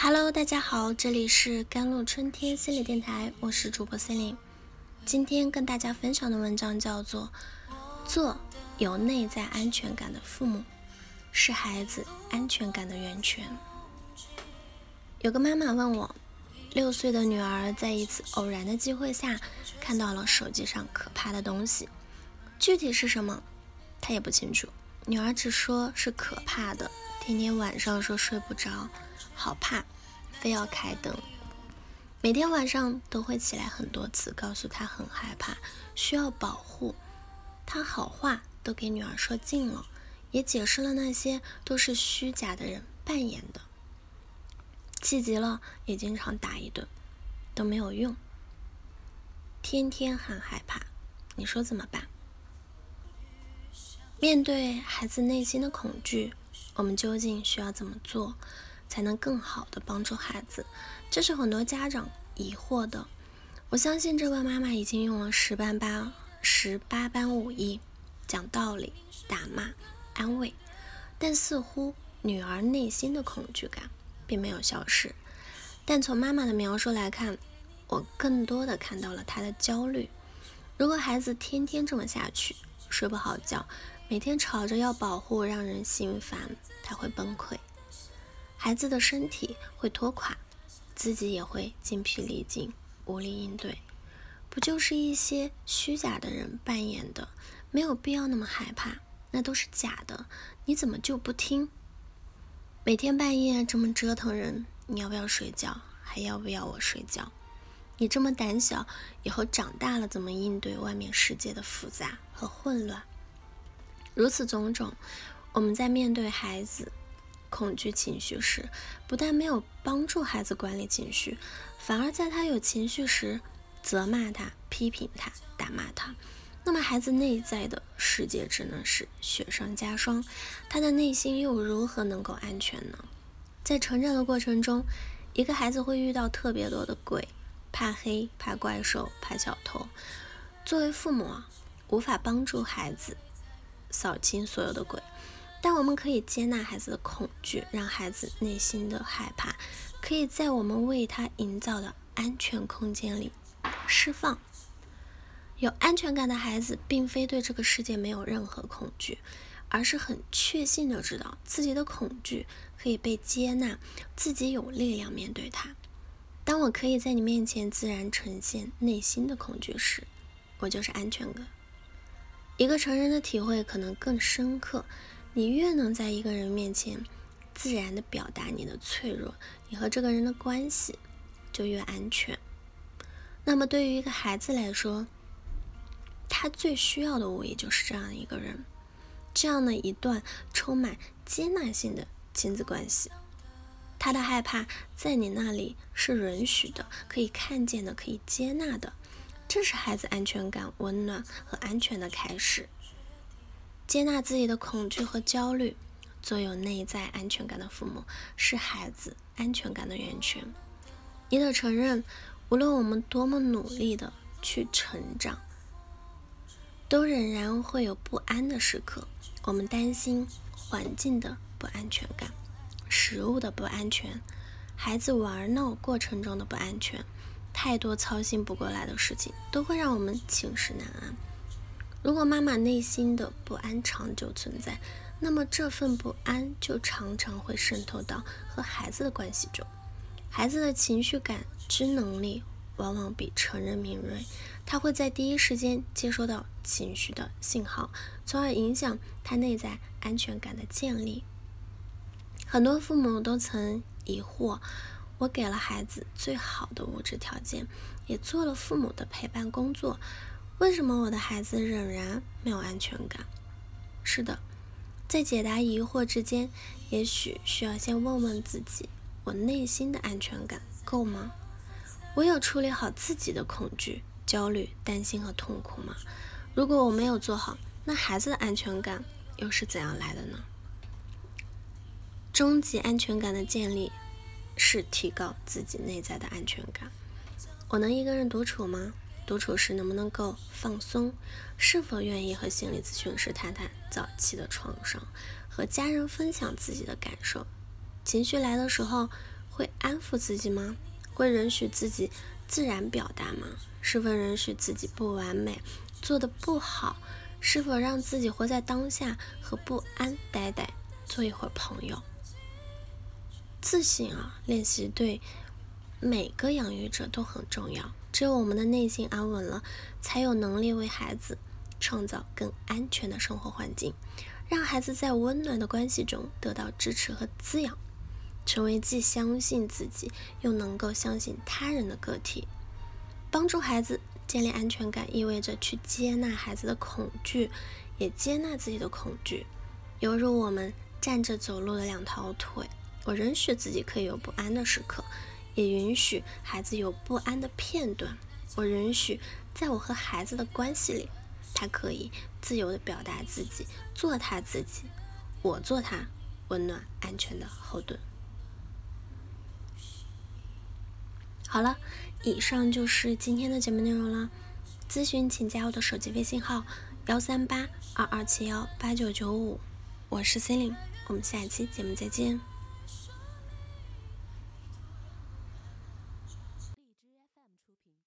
Hello，大家好，这里是甘露春天心理电台，我是主播森林。今天跟大家分享的文章叫做《做有内在安全感的父母，是孩子安全感的源泉》。有个妈妈问我，六岁的女儿在一次偶然的机会下看到了手机上可怕的东西，具体是什么，她也不清楚。女儿只说是可怕的，天天晚上说睡不着。好怕，非要开灯。每天晚上都会起来很多次，告诉他很害怕，需要保护。他好话都给女儿说尽了，也解释了那些都是虚假的人扮演的。气急了也经常打一顿，都没有用。天天很害怕，你说怎么办？面对孩子内心的恐惧，我们究竟需要怎么做？才能更好的帮助孩子，这是很多家长疑惑的。我相信这位妈妈已经用了十般八十八般武艺，讲道理、打骂、安慰，但似乎女儿内心的恐惧感并没有消失。但从妈妈的描述来看，我更多的看到了她的焦虑。如果孩子天天这么下去，睡不好觉，每天吵着要保护，让人心烦，他会崩溃。孩子的身体会拖垮，自己也会精疲力尽，无力应对。不就是一些虚假的人扮演的？没有必要那么害怕，那都是假的。你怎么就不听？每天半夜这么折腾人，你要不要睡觉？还要不要我睡觉？你这么胆小，以后长大了怎么应对外面世界的复杂和混乱？如此种种，我们在面对孩子。恐惧情绪时，不但没有帮助孩子管理情绪，反而在他有情绪时责骂他、批评他、打骂他。那么，孩子内在的世界只能是雪上加霜，他的内心又如何能够安全呢？在成长的过程中，一个孩子会遇到特别多的鬼，怕黑、怕怪兽、怕小偷。作为父母啊，无法帮助孩子扫清所有的鬼。但我们可以接纳孩子的恐惧，让孩子内心的害怕可以在我们为他营造的安全空间里释放。有安全感的孩子，并非对这个世界没有任何恐惧，而是很确信的知道自己的恐惧可以被接纳，自己有力量面对它。当我可以在你面前自然呈现内心的恐惧时，我就是安全感。一个成人的体会可能更深刻。你越能在一个人面前自然的表达你的脆弱，你和这个人的关系就越安全。那么对于一个孩子来说，他最需要的无疑就是这样一个人，这样的一段充满接纳性的亲子关系。他的害怕在你那里是允许的，可以看见的，可以接纳的，这是孩子安全感、温暖和安全的开始。接纳自己的恐惧和焦虑，做有内在安全感的父母，是孩子安全感的源泉。你得承认，无论我们多么努力的去成长，都仍然会有不安的时刻。我们担心环境的不安全感、食物的不安全、孩子玩闹过程中的不安全，太多操心不过来的事情，都会让我们寝食难安。如果妈妈内心的不安长久存在，那么这份不安就常常会渗透到和孩子的关系中。孩子的情绪感知能力往往比成人敏锐，他会在第一时间接收到情绪的信号，从而影响他内在安全感的建立。很多父母都曾疑惑：我给了孩子最好的物质条件，也做了父母的陪伴工作。为什么我的孩子仍然没有安全感？是的，在解答疑惑之间，也许需要先问问自己：我内心的安全感够吗？我有处理好自己的恐惧、焦虑、担心和痛苦吗？如果我没有做好，那孩子的安全感又是怎样来的呢？终极安全感的建立是提高自己内在的安全感。我能一个人独处吗？独处时能不能够放松？是否愿意和心理咨询师谈谈早期的创伤？和家人分享自己的感受？情绪来的时候，会安抚自己吗？会允许自己自然表达吗？是否允许自己不完美，做的不好？是否让自己活在当下和不安呆呆做一会儿朋友？自信啊，练习对每个养育者都很重要。只有我们的内心安稳了，才有能力为孩子创造更安全的生活环境，让孩子在温暖的关系中得到支持和滋养，成为既相信自己又能够相信他人的个体。帮助孩子建立安全感，意味着去接纳孩子的恐惧，也接纳自己的恐惧。犹如我们站着走路的两条腿，我允许自己可以有不安的时刻。也允许孩子有不安的片段。我允许，在我和孩子的关系里，他可以自由的表达自己，做他自己。我做他温暖、安全的后盾。好了，以上就是今天的节目内容了。咨询请加我的手机微信号：幺三八二二七幺八九九五。我是 c e l i n e 我们下期节目再见。